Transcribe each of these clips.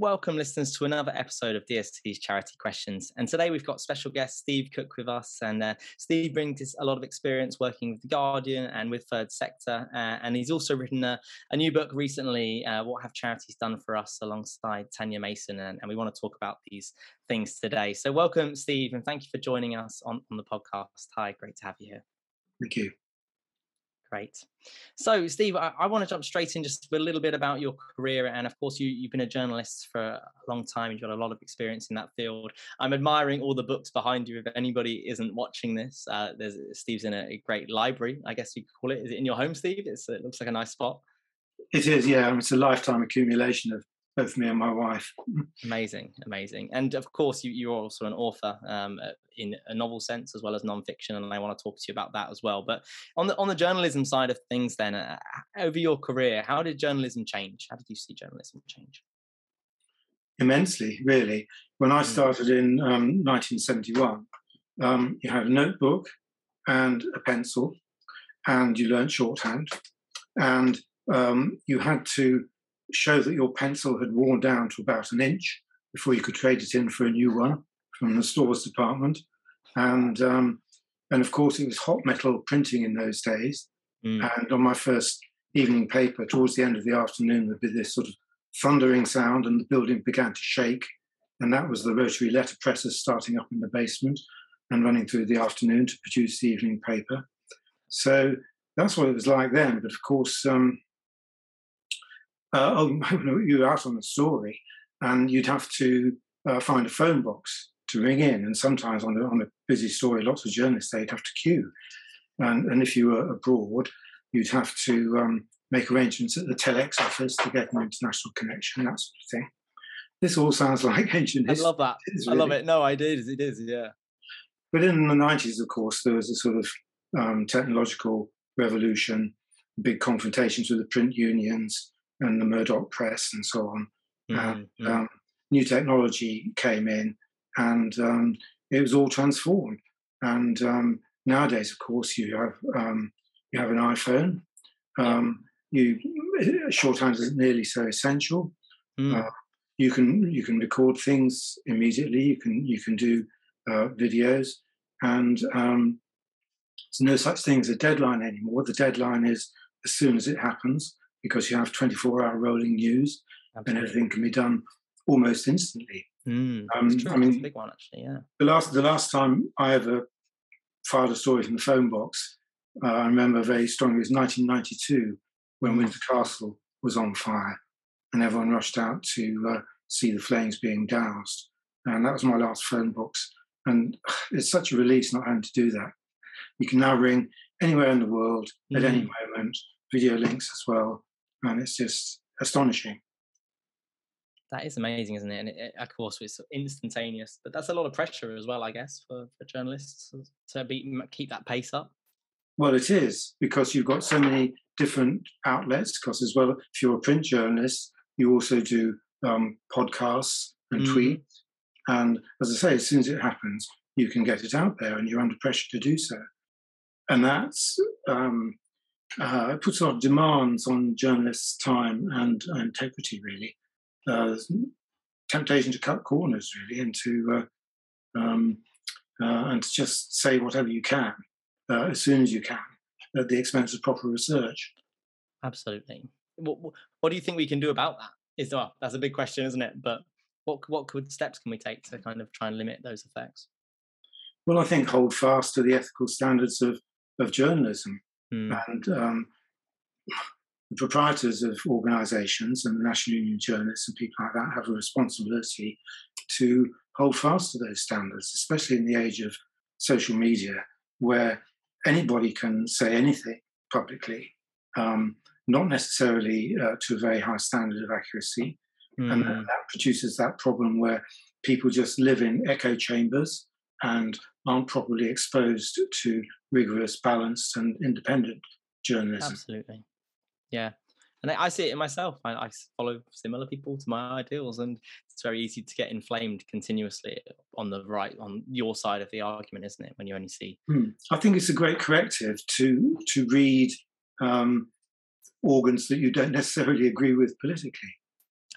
Welcome, listeners, to another episode of DSC's Charity Questions. And today we've got special guest Steve Cook with us. And uh, Steve brings a lot of experience working with The Guardian and with Third Sector. Uh, and he's also written a, a new book recently, uh, What Have Charities Done for Us, alongside Tania Mason. And, and, we want to talk about these things today. So, welcome, Steve, and thank you for joining us on, on the podcast. Hi, great to have you here. Thank you. Great. So, Steve, I, I, want to jump straight in just a little bit about your career. And of course, you, have been a journalist for a long time. You've got a lot of experience in that field. I'm admiring all the books behind you. If anybody isn't watching this, uh, there's Steve's in a, a, great library, I guess you could call it. Is it in your home, Steve? It's, it looks like a nice spot. It is, yeah. It's a lifetime accumulation of both me and my wife. amazing, amazing. And of course, you, you're also an author um, uh, in a novel sense as well as nonfiction, and I want to talk to you about that as well. But on the on the journalism side of things, then uh, over your career, how did journalism change? How did you see journalism change? Immensely, really. When I hmm. started in um, 1971, um, you had a notebook and a pencil, and you learned shorthand, and um, you had to show that your pencil had worn down to about an inch before you could trade it in for a new one from the stores department. And um, and of course, it was hot metal printing in those days. Mm. And on my first evening paper, towards the end of the afternoon, there'd be this sort of thundering sound, and the building began to shake. And that was the rotary letter presses starting up in the basement and running through the afternoon to produce the evening paper. So that's what it was like then. But of course, um, uh, oh, you were out on a story, and you'd have to uh, find a phone box to ring in. And sometimes on a, on a busy story, lots of journalists they'd have to queue. And, and if you were abroad, you'd have to um, make arrangements at the telex office to get an international connection, that sort of thing. This all sounds like ancient history. I love that. Really. I love it. No, I did. It is, yeah. But in the 90s, of course, there was a sort of um, technological revolution, big confrontations with the print unions, and the Murdoch press and so on. Mm-hmm. And, um, new technology came in, and um, it was all transformed. And um, nowadays, of course, you have um, you have an iPhone. Um, you shorthand isn't nearly so essential. Mm. Uh, you can you can record things immediately. You can you can do uh, videos, and um, there's no such thing as a deadline anymore. The deadline is as soon as it happens because you have 24 hour rolling news Absolutely. and everything can be done almost instantly. Mm, um, I mean, big one actually. Yeah. The last the last time I ever filed a story from the phone box, uh, I remember very strongly. It was 1992 when mm. Windsor Castle was on fire, and everyone rushed out to uh, see the flames being doused. And that was my last phone box. And it's such a release not having to do that. You can now ring anywhere in the world mm. at any mm-hmm. moment, video links as well and it's just astonishing. That is amazing, isn't it? And it, of course, it's instantaneous, but that's a lot of pressure as well, I guess, for, for journalists to be keep that pace up. Well, it is because you've got so many different outlets. Because as well, if you're a print journalist, you also do um, podcasts and mm-hmm. tweets. And as I say, as soon as it happens, you can get it out there, and you're under pressure to do so. And that's um, uh, it puts a lot of demands on journalists' time and, integrity, really. Uh, temptation to cut corners, really, and to uh, um, uh, and to just say whatever you can uh, as soon as you can at the expense of proper research. Absolutely. What, what do you think we can do about that? Is well, that's a big question, isn't it? But what what could steps can we take to kind of try and limit those effects? Well, I think hold fast to the ethical standards of of journalism. Mm. And um, the proprietors of organisations and the National Union of Journalists and people like that have a responsibility to hold fast to those standards, especially in the age of social media, where anybody can say anything publicly, um, not necessarily uh, to a very high standard of accuracy. Mm. And that produces that problem where people just live in echo chambers and aren't properly exposed to rigorous, balanced, and independent journalism. Absolutely. Yeah. And I see it in myself. I, I, follow similar people to my ideals, and it's very easy to get inflamed continuously on the right, on your side of the argument, isn't it? When you only see. Hmm. I think it's a great corrective to to read um, organs that you don't necessarily agree with politically.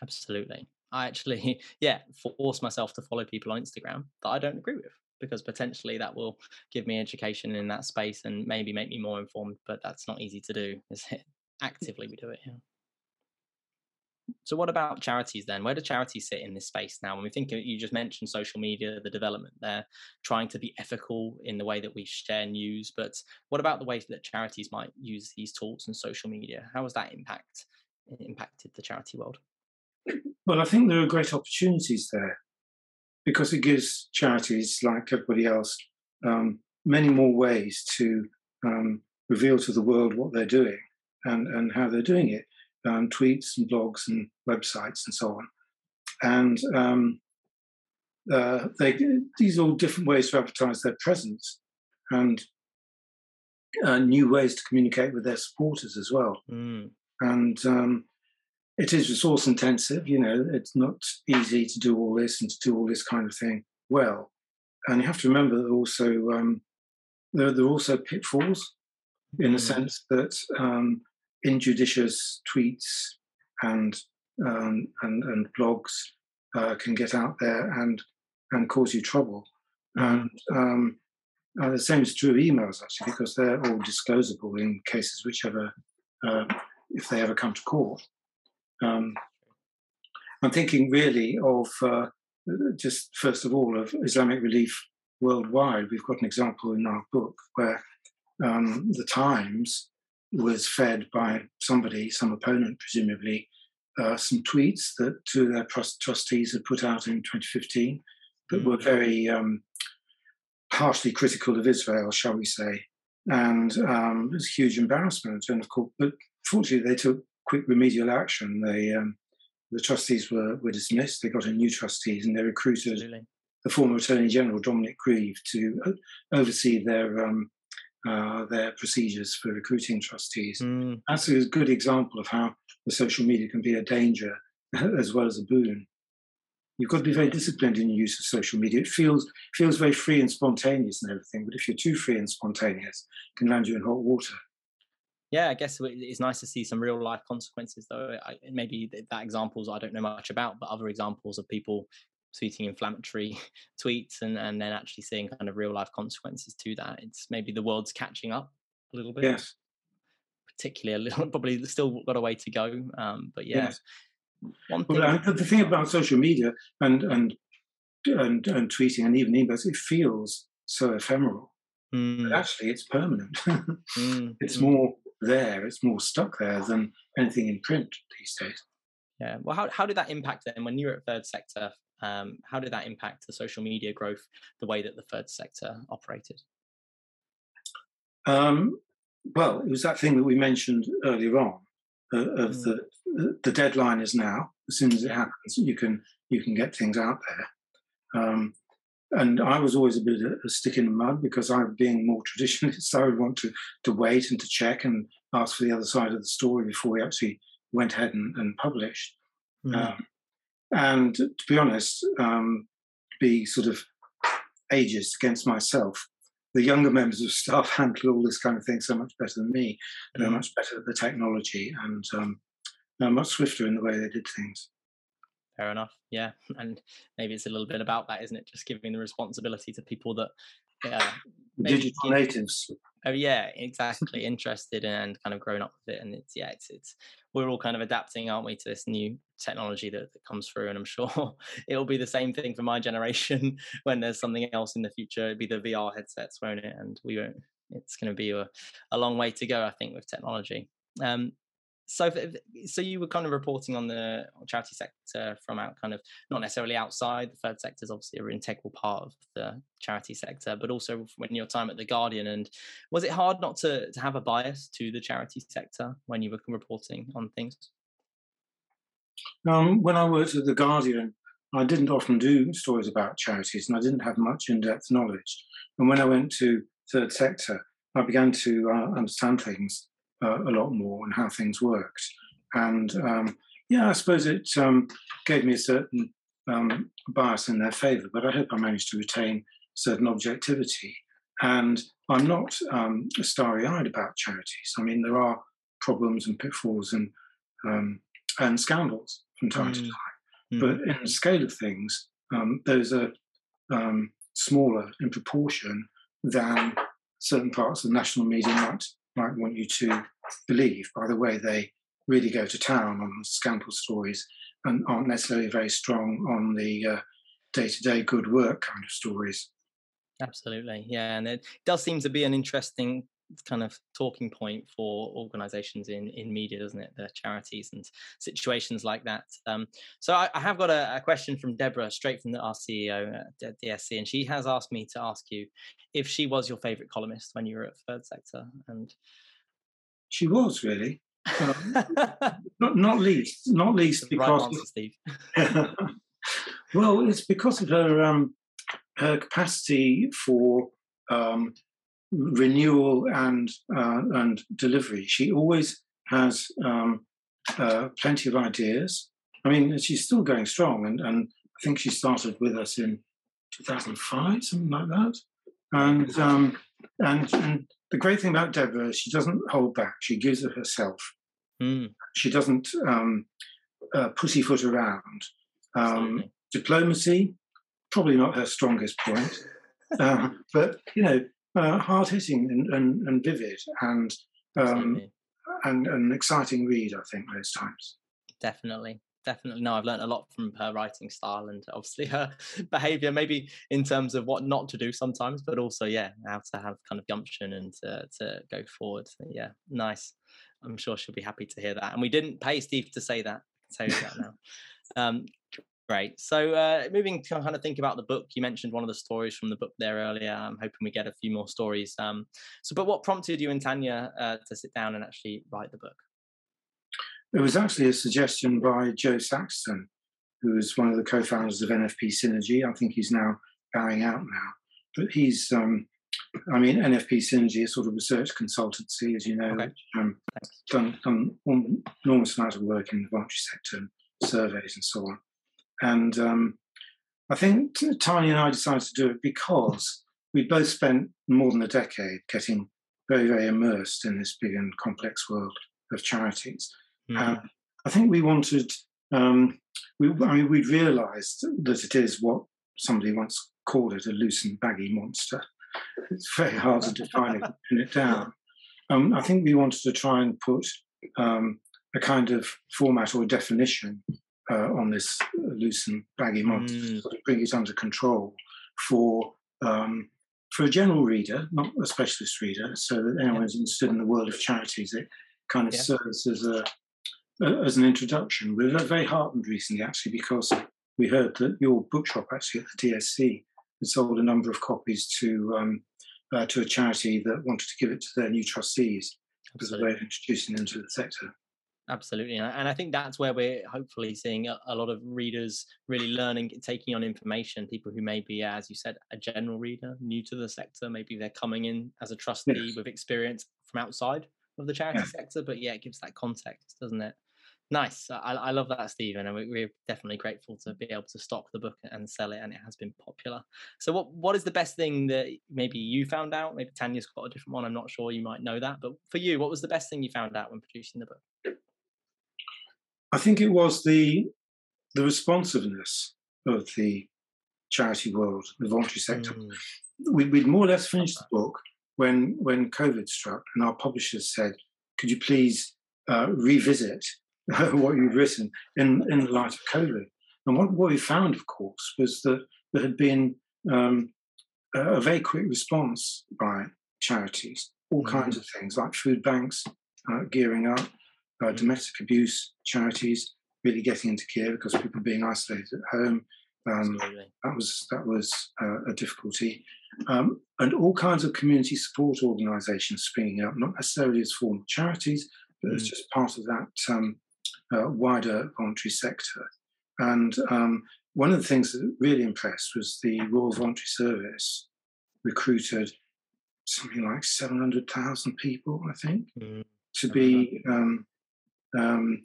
Absolutely. I actually, yeah, force myself to follow people on Instagram that I don't agree with because potentially that will give me education in that space and maybe make me more informed. But that's not easy to do, is it? Mm. Actively, we do it. Yeah. So, what about charities then? Where do charities sit in this space now? When we think you just mentioned social media, the development there, trying to be ethical in the way that we share news, but what about the ways that charities might use these tools and social media? How has that impact impacted the charity world? Well, I think there are great opportunities there because it gives charities, like everybody else, um, many more ways to um, reveal to the world what they're doing and, and how they're doing it um, tweets and blogs and websites and so on. And um, uh, they, these are all different ways to advertise their presence and uh, new ways to communicate with their supporters as well. Mm. And um, it is resource intensive. You know, it's not easy to do all this and to do all this kind of thing well. And you have to remember that also um, there, there, are also pitfalls in the mm. sense that um, injudicious tweets and um, and, and blogs uh, can get out there and and cause you trouble. And um, uh, the same is true of emails actually, because they're all disclosable in cases whichever uh, if they ever come to court. Um, I'm thinking really of uh, just first of all of Islamic Relief worldwide. We've got an example in our book where um, the Times was fed by somebody, some opponent presumably, uh, some tweets that two of their trustees had put out in 2015 that mm-hmm. were very um, harshly critical of Israel, shall we say. And um, it was a huge embarrassment. And of course, but fortunately, they took quick remedial action. They um, the trustees were, were dismissed. They got a new trustees, and they recruited Absolutely. the former Attorney General Dominic Grieve to oversee their um, uh, their procedures for recruiting trustees. Mm. That's a good example of how the social media can be a danger as well as a boon. You've got to be very disciplined in your use of social media. It feels feels very free and spontaneous and everything, but if you're too free and spontaneous, it can land you in hot water yeah, I guess it's nice to see some real life consequences, though. I, maybe that examples I don't know much about, but other examples of people tweeting inflammatory tweets and, and then actually seeing kind of real life consequences to that. It's maybe the world's catching up a little bit. Yes. Particularly a little, probably still got a way to go. Um, but yeah. Yes. One thing, well, the thing about social media and, and, and, and tweeting and even emails, it feels so ephemeral. Mm. But actually, it's permanent. mm. It's mm. more there, it's more stuck there than anything in print these days. Yeah. Well, how, how did that impact then when you were at Third Sector? Um, how did that impact the social media growth, the way that the third sector operated? Um, well, it was that thing that we mentioned earlier on uh, of mm. the the deadline is now. As soon as it happens, you can you can get things out there. Um, and I was always a bit of a stick in the mud because I, being more traditionalist, I would want to to wait and to check and ask for the other side of the story before we actually went ahead and, and published. Mm. Um, and to be honest, um, be sort of ageist against myself. The younger members of staff handle all this kind of thing so much better than me. They're mm. much better at the technology and um, they're much swifter in the way they did things fair enough yeah and maybe it's a little bit about that isn't it? Just giving the responsibility to people that yeah digital natives. Oh yeah exactly interested and kind of grown up with it and it's yeah it's it's we're all kind of adapting aren't we to this new technology that, that comes through and i'm sure it'll be the same thing for my generation when there's something else in the future. It'll be the vr headsets won't it? And we won't it's going to be a, a long way to go i think with technology. Um, so so you were kind of reporting on the charity sector from out kind of not necessarily outside the third sector is obviously an integral part of the charity sector but also when your time at the guardian and was it hard not to, to have a bias to the charity sector when you were reporting on things? Um, when i worked at the guardian i didn't often do stories about charities and i didn't have much in-depth knowledge. And when i went to third sector i began to uh, understand things uh, a lot more and how things worked. And um, yeah, I suppose it um, gave me a certain um, bias in their favour, but I hope I managed to retain certain objectivity. And I'm not um, starry eyed about charities. I mean, there are problems and pitfalls and, um, and scandals from time mm. to time. Mm. But in the scale of things, um, those are um, smaller in proportion than certain parts of the national media might, might want you to believe by the way they really go to town on scandal stories and aren't necessarily very strong on the uh, day-to-day good work kind of stories. Absolutely, yeah, and it does seem to be an interesting kind of talking point for organizations in in media doesn't it? The charities and situations like that. Um, so I, I, have got a, a, question from deborah straight from the, our ceo at dsc and she has asked me to ask you if she was your favorite columnist when you were at third sector and she was really. Um, not, not least not least because right answer, well it's because of her um her capacity for um, renewal and uh, and delivery. She always has um, uh, plenty of ideas. I mean, she's still going strong, and, and I think she started with us in 2005, something like that. And um, and and the great thing about Deborah is she doesn't hold back. She gives it herself. Mm. She doesn't um, uh, pussyfoot around. Um, diplomacy, probably not her strongest point. Uh, but you know, uh, hard hitting and, and, and, vivid and um, and an exciting read. I think most times. Definitely, definitely. No, I've learned a lot from her writing style and obviously her behaviour. Maybe in terms of what not to do sometimes, but also yeah, how to have kind of gumption and to to go forward. Yeah, nice. I'm sure she'll be happy to hear that. And we didn't pay Steve to say that. I can tell you that now. Um, Great. So, uh, moving to kind of think about the book, you mentioned one of the stories from the book there earlier. I'm hoping we get a few more stories. Um, so, but what prompted you and Tania uh, to sit down and actually write the book? It was actually a suggestion by Joe Saxton, who is one of the co-founders of NFP Synergy. I think he's now bowing out now, but he's, um, I mean, NFP Synergy is sort of a research consultancy, as you know, okay. um, done, done enormous amount of work in the voluntary sector, surveys and so on. And um, I think Tania and I decided to do it because we both spent more than a decade getting very, very immersed in this big and complex world of charities. Mm. I think we wanted, um, we, I mean, we'd realised that it is what somebody once called it a loose and baggy monster. It's very hard to define it, pin it down. Um, I think we wanted to try and put um, a kind of format or definition uh, on this loose and baggy monster mm. sort of bring it under control for um, for a general reader, not a specialist reader, so that anyone who's interested in the world of charities, it kind of yeah. serves as a, a, as an introduction. We were very heartened recently, actually, because we heard that your bookshop actually at the DSC had sold a number of copies to um, uh, to a charity that wanted to give it to their new trustees Absolutely. as a way of introducing them to the sector. Absolutely, and I think that's where we're hopefully seeing a, a, lot of readers really learning, taking on information. People who may be, as you said, a general reader, new to the sector. Maybe they're coming in as a trustee yes. with experience from outside of the charity yeah. sector, but yeah, it gives that context, doesn't it? Nice. I, I love that, Stephen, and we're definitely grateful to be able to stock the book and sell it, and it has been popular. So, what what is the best thing that maybe you found out? Maybe Tania's got a different one. I'm not sure. You might know that, but for you, what was the best thing you found out when producing the book? I think it was the the responsiveness of the charity world, the voluntary sector. Mm. We, would more or less finished the book when when COVID struck, and our publishers said, "Could you please uh, revisit what you'd written in in the light of COVID?" And what, what we found, of course, was that there had been um, a very quick response by charities, all mm. kinds of things like food banks uh, gearing up, uh, domestic abuse charities really getting into gear because people being isolated at home. Um, that was that was uh, a difficulty, um, and all kinds of community support organisations springing up, not necessarily as formal charities, but mm. as just part of that um, uh, wider voluntary sector. And um, one of the things that really impressed was the Royal Voluntary Service recruited something like seven hundred thousand people, I think, mm. to be um,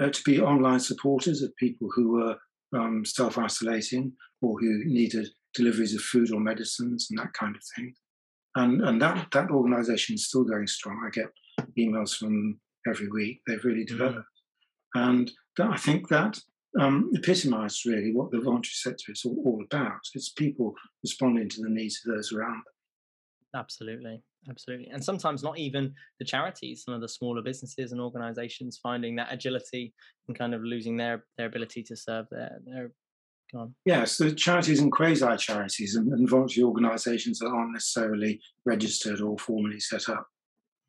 uh, to be online supporters of people who were um, self isolating or who needed deliveries of food or medicines and that kind of thing. And, and that, that organization is still going strong. I get emails from every week. They've really mm. developed. Mm. And that, I think that um, epitomised really what the voluntary sector is all, all, about. It's people responding to the needs of those around them. Absolutely, absolutely, and sometimes not even the charities. Some of the smaller businesses and organisations finding that agility and kind of losing their their ability to serve their their. Yes, the charities and quasi charities and, and voluntary organisations that aren't necessarily registered or formally set up.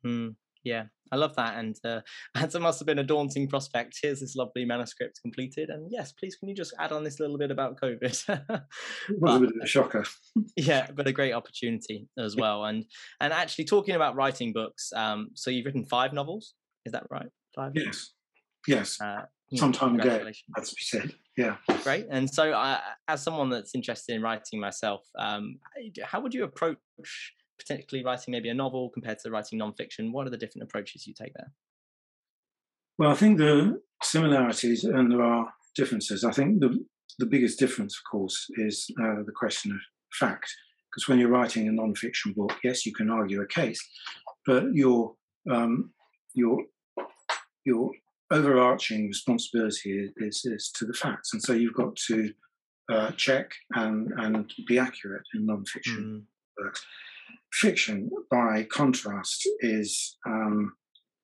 Mm, yeah, I love that. And uh, it must have been a daunting prospect. Here's this lovely manuscript completed. And yes, please, can you just add on this little bit about COVID? was a bit of a shocker. yeah, but a great opportunity as well. And and actually talking about writing books, um, so you've written five novels, is that right? Five. Yes. Yes. Uh, Some time ago, that's be said. Yeah. Great. And so, uh, as someone that's interested in writing myself, um, how would you approach particularly writing maybe a novel compared to writing nonfiction? What are the different approaches you take there? Well, I think the similarities and there are differences. I think the the biggest difference, of course, is uh, the question of fact. Because when you're writing a non-fiction book, yes, you can argue a case, but your um, your your overarching responsibility is, is to the facts, and so you've got to uh, check and and be accurate in non-fiction mm. works. Fiction, by contrast, is um,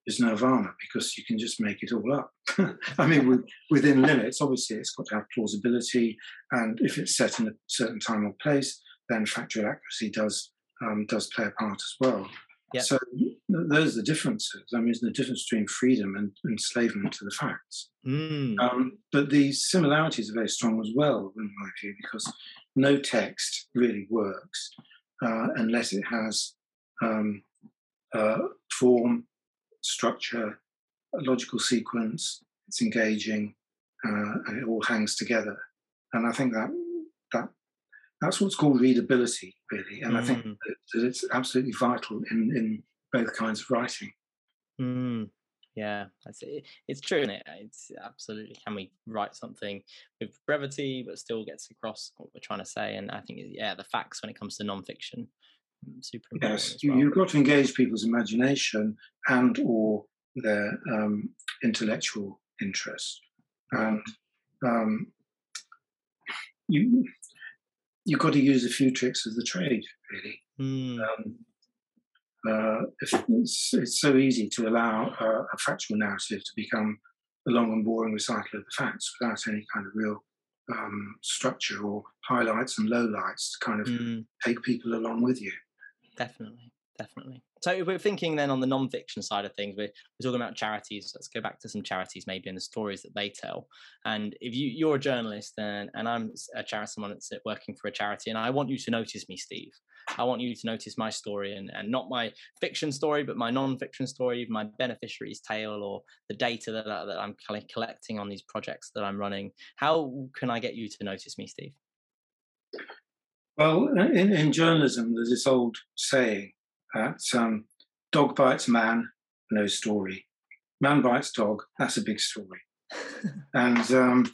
is nirvana because you can just make it all up. I mean, with, within limits, obviously, it's got to have plausibility, and if it's set in a certain time or place, then factual accuracy does um, does play a part as well. Yep. So those are the differences. I mean, there's the difference between freedom and enslavement to the facts. Mm. Um, but the similarities are very strong as well, in my view, because no text really works uh, unless it has um, uh, form, structure, a logical sequence, it's engaging, uh, and it all hangs together. And I think that that that's what's called readability, really. And mm. I think mm. that, that, it's absolutely vital in, in both kinds of writing. Mm. Yeah, it. it's true, is it? It's absolutely. Can we write something with brevity but still gets across what we're trying to say? And I think, yeah, the facts when it comes to nonfiction, mm, super important. Yes, well. you've got to engage people's imagination and or their um, intellectual interest, and um, you you've got to use a few tricks of the trade, really. Mm. Um, uh, it's, it's, so easy to allow a, a, factual narrative to become a long and boring recital of the facts without any kind of real um, structure or highlights and lowlights to kind of mm. take people along with you. Definitely, definitely. So if we're thinking then on the non-fiction side of things, we're, we're talking about charities. Let's go back to some charities, maybe and the stories that they tell. And if you you're a journalist and and I'm a charity someone that's working for a charity, and I want you to notice me, Steve. I want you to notice my story and, and not my fiction story, but my non-fiction story, my beneficiary's tale, or the data that, that I'm collecting on these projects that I'm running. How can I get you to notice me, Steve? Well, in, in journalism, there's this old saying that um, dog bites man, no story. Man bites dog, that's a big story. and um,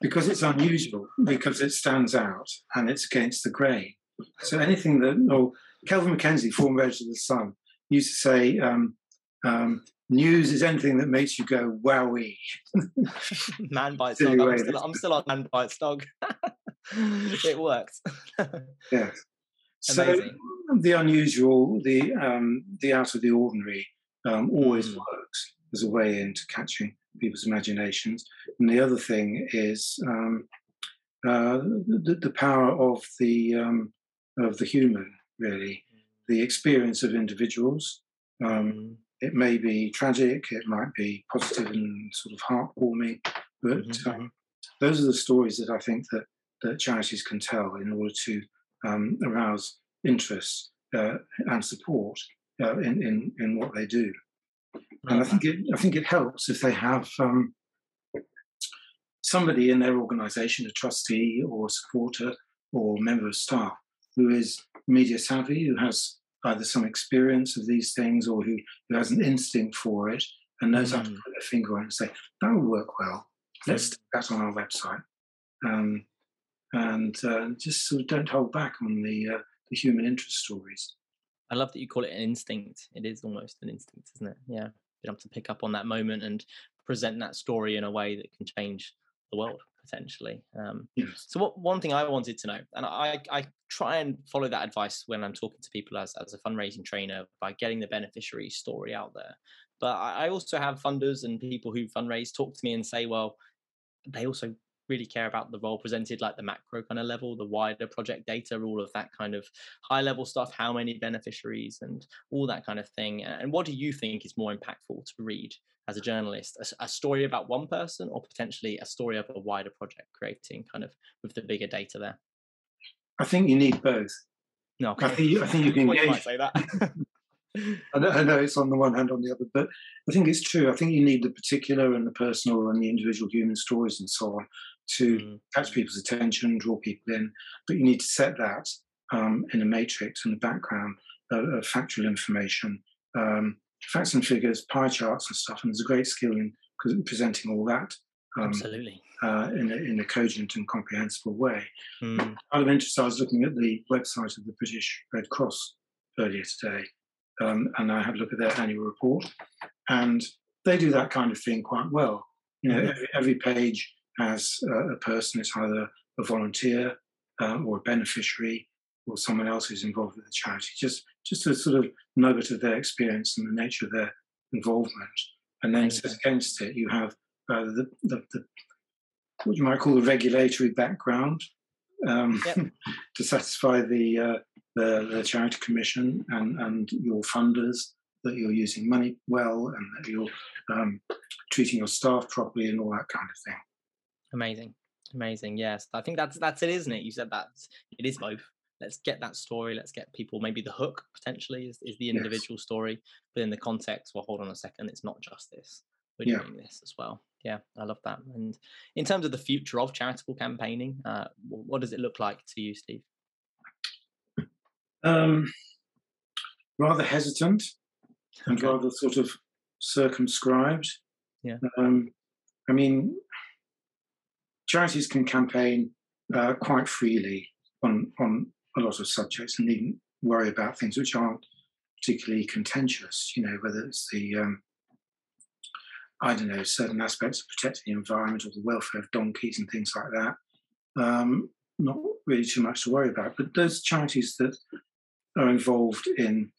because it's unusual, because it stands out and it's against the grain, so anything that, oh, Kelvin Mackenzie, former editor of The Sun, used to say, um, um, news is anything that makes you go, wowee. man bites dog. I'm still, I'm still, on man bites dog. it worked. yes. Amazing. So the unusual, the um, the out of the ordinary, um, always mm. works as a way into catching people's imaginations. And the other thing is um, uh, the, the, power of the um, of the human, really, the experience of individuals. Um, mm. It may be tragic, it might be positive and sort of heartwarming, but mm-hmm. um, mm-hmm. those are the stories that I think that, that charities can tell in order to um, arouse interest uh, and support uh, in, in, in what they do. And I think it I think it helps if they have um, somebody in their organisation, a trustee or a supporter or member of staff, who is media savvy, who has either some experience of these things or who, who has an instinct for it and knows mm. how to mm. put their finger on it and say, that will work well. Let's stick that on our website. Um, and uh, just sort of don't hold back on the, uh, the human interest stories. I love that you call it an instinct. It is almost an instinct, isn't it? Yeah. Being able to pick up on that moment and present that story in a way that can change the world potentially. Um, Yes. so what one thing I wanted to know, and I I try and follow that advice when I'm talking to people as as a fundraising trainer by getting the beneficiary story out there. But I I also have funders and people who fundraise talk to me and say, well, they also really care about the role presented, like the macro kind of level, the wider project data, all of that kind of high level stuff, how many beneficiaries and all that kind of thing. And what do you think is more impactful to read as a journalist? a story about one person or potentially a story of a wider project creating kind of with the bigger data there? I think you need both. No, I think you- I think you can Well, might say that. I know, I know it's on the one hand, on the other, but I think it's true. I think you need the particular and the personal and the individual human stories and so on to Mm, catch people's attention, draw people in. But you need to set that um, in a matrix in the background of, of factual information, um, facts and figures, pie charts and stuff. And there's a great skill in presenting all that um, Absolutely. uh, in, a, in a cogent and comprehensible way. Mm, Out of interest, I was looking at the website of the British Red Cross earlier today, um, and I had a look at their annual report, and they do that kind of thing quite well. You know, Mhm. every, every page has uh, a person, it's either a volunteer uh, or a beneficiary or someone else who's involved with the charity, just just a sort of nugget of their experience and the nature of their involvement. And then against it, you have uh, the, the, the what you might call the regulatory background um, Yep. to satisfy the, uh, the the charity commission and and your funders that you're using money well and that you're um, treating your staff properly and all that kind of thing. amazing. Amazing. Yes. I think that's that's it, isn't it? You said that it is both. Let's get that story. Let's get people maybe the hook potentially is, is the Yes. individual story, but in the context, well, hold on a second, it's not just this. We're Yeah. doing this as well. Yeah, I love that. And in terms of the future of charitable campaigning, uh, what does it look like to you, Steve? Um, rather hesitant and Okay. rather sort of circumscribed. Yeah. Um, I mean, charities can campaign uh, quite freely on on a lot of subjects and needn't worry about things which aren't particularly contentious. You know, whether it's the um, I don't know certain aspects of protecting the environment or the welfare of donkeys and things like that. Um, not really too much to worry about. But those charities that are involved in,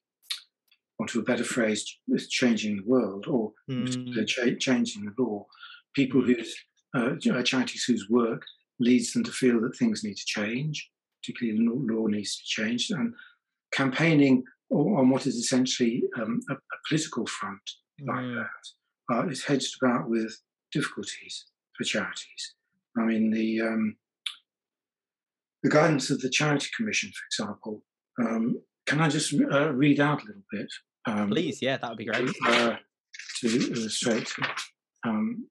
or to a better phrase, changing the world or Mm, cha- changing the law. People whose uh, know, charities whose work leads them to feel that things need to change, particularly the law needs to be changed, and campaigning on what is essentially um, a, a political front like mm, that uh, is hedged about with difficulties for charities. I mean, the um, the guidance of the Charity Commission, for example. Um, can I just uh, read out a little bit? Um, Please, yeah, that would be great. uh, to illustrate um,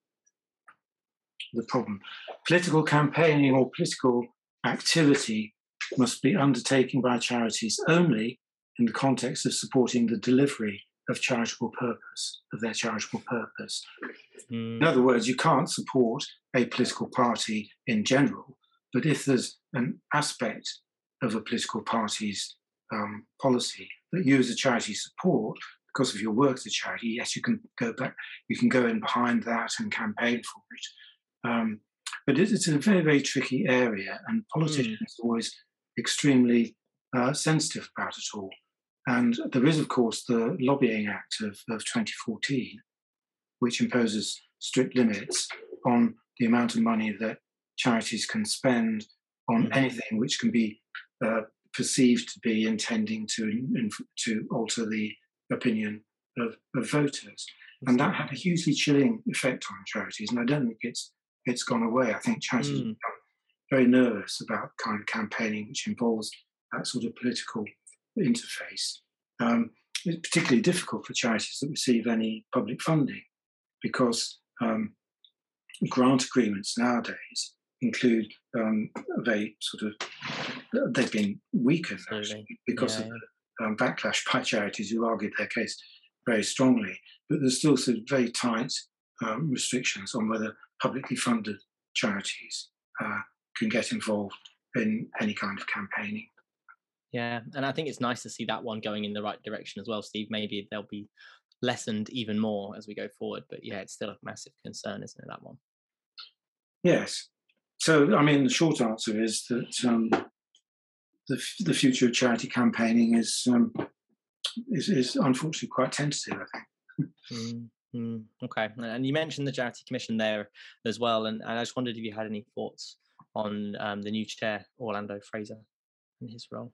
the problem. Political campaigning or political activity must be undertaken by charities only in the context of supporting the delivery of charitable purpose, of their charitable purpose. In Mm, other words, you can't support a political party in general, but if there's an aspect of a political party's um, policy that you as a charity support because of your work as a charity, yes, you can go back, you can go in behind that and campaign for it. Um, but it's a very, very tricky area, and politicians are always extremely uh, sensitive about it all. And there is, of course, the Lobbying Act of, of 2014, which imposes strict limits on the amount of money that charities can spend on Mhm. anything which can be uh, perceived to be intending to inf- to alter the opinion of, of voters, and that had a hugely chilling effect on charities. And I don't think it's it's gone away. I think charities Mm. have become very nervous about kind of campaigning which involves that sort of political interface. Um, it's particularly difficult for charities that receive any public funding because um, grant agreements nowadays include um, very sort of they've been weakened actually because Yeah, of the um, backlash by charities who argued their case very strongly. But there's still sort of very tight um, restrictions on whether publicly funded charities uh, can get involved in any kind of campaigning. Yeah, and I think it's nice to see that one going in the right direction as well, Steve. Maybe they'll be lessened even more as we go forward. But yeah, it's still a massive concern, isn't it? That one. Yes. So, I mean, the short answer is that um, the, the future of charity campaigning is, um, is, is unfortunately quite tentative, I think. Mm, mm, okay. And you mentioned the Charity Commission there as well. And, and I just wondered if you had any thoughts on um, the new chair, Orlando Fraser, and his role.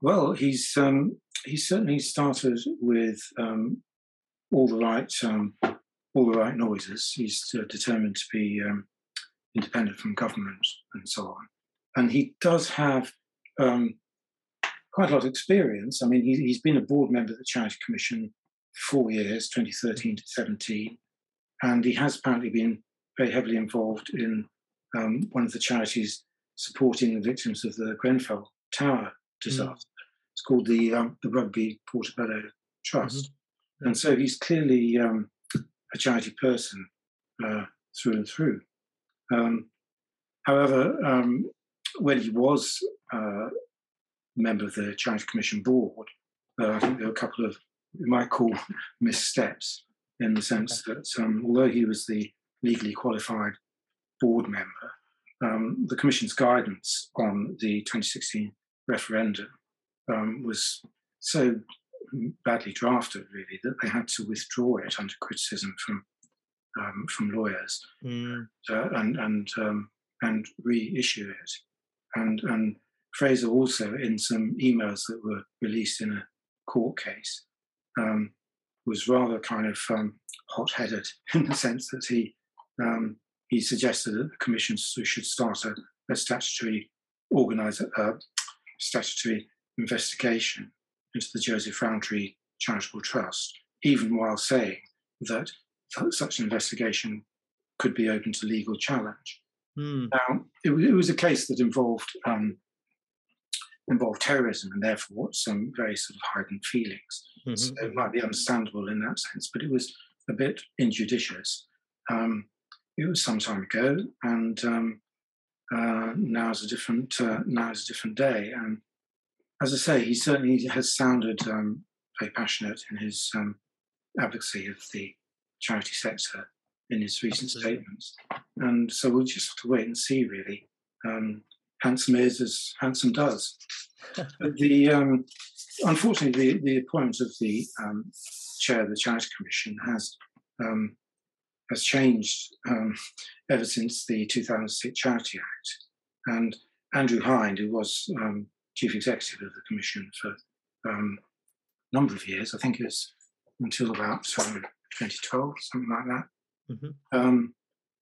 Well, he's um, he certainly started with um, all the right um, all the right noises. He's uh, determined to be um, independent from government and so on, and he does have um, quite a lot of experience. I mean, he, he's been a board member of the Charity Commission for four years, 2013 to 17, and he has apparently been very heavily involved in um, one of the charities supporting the victims of the Grenfell Tower disaster. Mm. It's called the um, the Rugby Portobello Trust, mm-hmm. and so he's clearly um, a charity person uh, through and through. Um, however, um, when he was uh, member of the Charity Commission board, uh, I think there were a couple of we might call missteps in the sense that um, although he was the legally qualified board member, um, the Commission's guidance on the 2016 referendum um, was so badly drafted, really, that they had to withdraw it under criticism from um, from lawyers mm. uh, and and um, and reissue it. And and Fraser also, in some emails that were released in a court case, um, was rather kind of um, hot-headed in the sense that he um, he suggested that the commission should start a, a statutory organizer, uh, statutory investigation into the Joseph Rowntree Charitable Trust, even while saying that such an investigation could be open to legal challenge. Mm. Now, it, it, was a case that involved um, involved terrorism and therefore some very sort of heightened feelings. Mm-hmm. So it might be understandable in that sense, but it was a bit injudicious. Um, it was some time ago, and um, uh, now is a different uh, now is a different day. And as I say, he certainly has sounded um, very passionate in his um, advocacy of the charity sector in his recent Absolutely. statements. And so we'll just have to wait and see, really. Um, handsome is as handsome does. the um, unfortunately, the, the appointment of the um, chair of the Charity Commission has um, has changed um, ever since the 2006 Charity Act. And Andrew Hind, who was um, chief executive of the commission for um, a number of years, I think it was until about 2012, something like that. Mm-hmm. Um,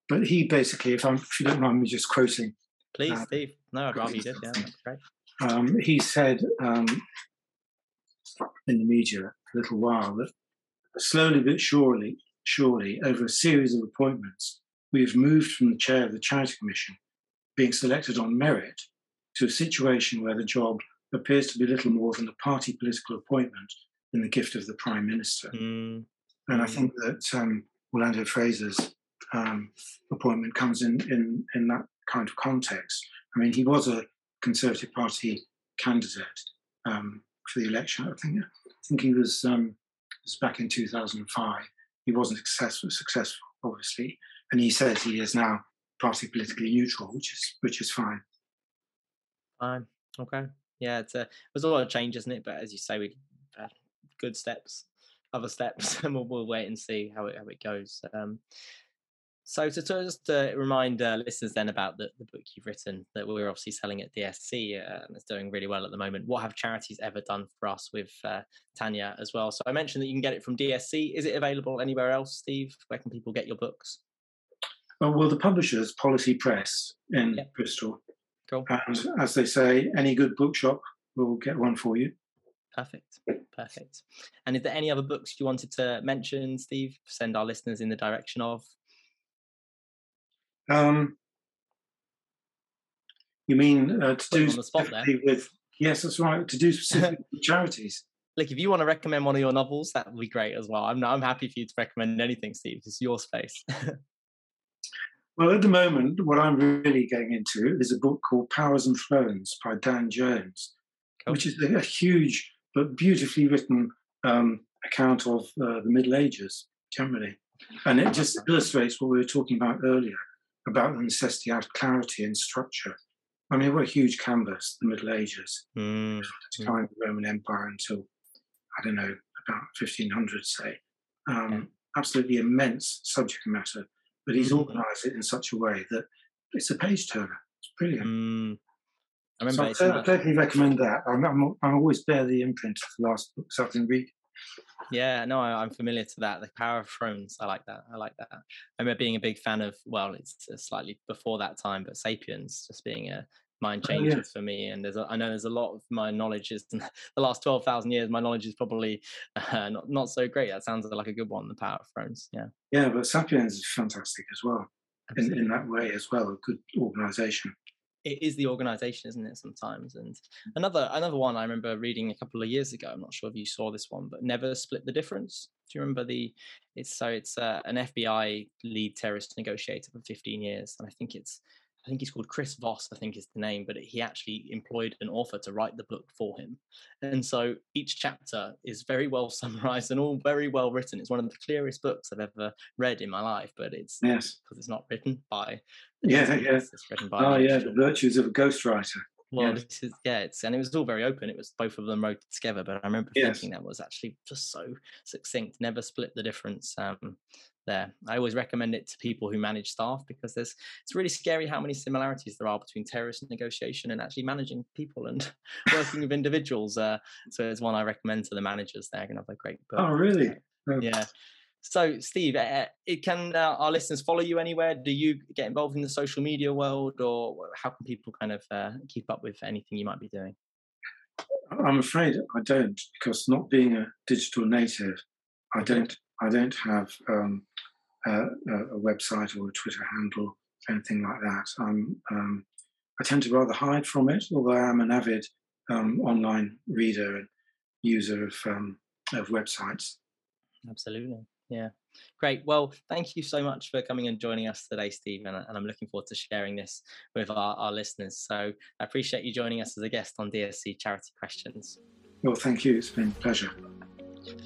but he basically, if, if, you don't mind me just quoting. Please, uh, Steve. No, I'd rather you did. Yeah, that's great. Um, he said um, in the media a little while that slowly but surely surely, over a series of appointments, we have moved from the chair of the Charity Commission being selected on merit to a situation where the job appears to be little more than a party political appointment in the gift of the Prime Minister. Mm. And I think that um, Orlando Fraser's um, appointment comes in, in, in that kind of context. I mean, he was a Conservative Party candidate um, for the election. I think, I think he was, um, was back in 2005 he wasn't successful, successful, obviously, and he says he is now party politically neutral, which is which is fine. Fine. Okay. Yeah, it's a there's a lot of change, isn't it? But as you say, we had good steps, other steps, and we'll, we'll wait and see how it how it goes. Um, so to, to just uh, remind uh, listeners then about the, the book you've written that we're obviously selling at DSC uh, and it's doing really well at the moment. What have charities ever done for us with uh, Tania as well? So I mentioned that you can get it from DSC. Is it available anywhere else, Steve? Where can people get your books? Oh, well, the publishers, Policy Press in yep. Bristol. Cool. And as they say, any good bookshop will get one for you. Perfect. Perfect. And is there any other books you wanted to mention, Steve? Send our listeners in the direction of? Um, you mean uh, to do on the spot there. with? Yes, that's right. To do specific charities. Like, if you want to recommend one of your novels, that would be great as well. I'm I'm happy for you to recommend anything, Steve. It's your space. well, at the moment, what I'm really getting into is a book called Powers and Thrones by Dan Jones, cool. which is a, a, huge but beautifully written um, account of uh, the Middle Ages generally, and it just illustrates what we were talking about earlier about the necessity of clarity and structure. I mean, what a huge canvas, the Middle Ages, Mm. the time of the Roman Empire until, I don't know, about 1500, say. Um, Absolutely immense subject matter, but he's Mhm. organized it in such a way that it's a page turner. It's brilliant. Mm. I remember I cer- I definitely recommend that. I'm, I'm, I always bear the imprint of the last books I've been reading. Yeah, no, I, I'm familiar to that. The Power of Thrones. I like that. I like that. I remember being a big fan of. Well, it's slightly before that time, but *Sapiens* just being a mind Oh, changer for me. And there's, a, I know there's a lot of my knowledge is the last twelve thousand years. My knowledge is probably uh, not not so great. That sounds like a good one. *The Power of Thrones*. Yeah, Yeah, but Sapiens is fantastic as well, in, in that way as well, a good organization. It is the organization isn't it sometimes? And another another one i remember reading a couple of years ago i'm not sure if you saw this one but never split the difference. Do you remember the it's so it's uh, an fbi lead terrorist negotiator for 15 years and i think it's i think he's called chris voss i think is the name but he actually employed an author to write the book for him and so each chapter is very well summarized and all very well written it's one of the clearest books i've ever read in my life but it's Yes. because it's not written by Yeah, yeah. it's written by Oh, yeah, the virtues of a ghostwriter. well, Yes. this is yeah, it's and it was all very open. It was both of them wrote together, but I remember Yes. thinking that was actually just so succinct. Never split the difference. Um, there, I always recommend it to people who manage staff because there's it's really scary how many similarities there are between terrorist negotiation and actually managing people and working with individuals. Uh, so it's one I recommend to the managers. They're going to have a great book. Oh, really? Oh, Yeah. So, Steve, uh, it can uh, our listeners follow you anywhere? Do you get involved in the social media world, or how can people kind of uh, keep up with anything you might be doing? I'm afraid I don't, because not being a digital native, I don't. I don't have um, a, a- website or a Twitter handle, anything like that. I'm. Um, I tend to rather hide from it, although I am an avid um, online reader and user of um, of websites. Absolutely. Yeah. Great. Well, thank you so much for coming and joining us today, Steve. And, and I'm looking forward to sharing this with our, our listeners. So I appreciate you joining us as a guest on DSC Charity Questions. Well, thank you. It's been a pleasure.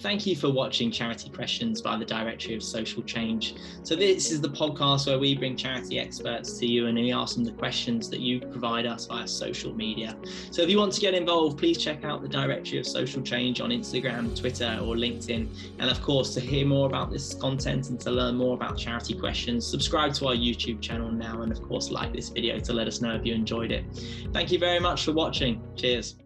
Thank you for watching Charity Questions by the Directory of Social Change. So, this is the podcast where we bring charity experts to you and we ask them the questions that you provide us via social media. So, if you want to get involved, please check out the Directory of Social Change on Instagram, Twitter, or LinkedIn. And of course, to hear more about this content and to learn more about charity questions, subscribe to our YouTube channel now. And of course, like this video to let us know if you enjoyed it. Thank you very much for watching. Cheers.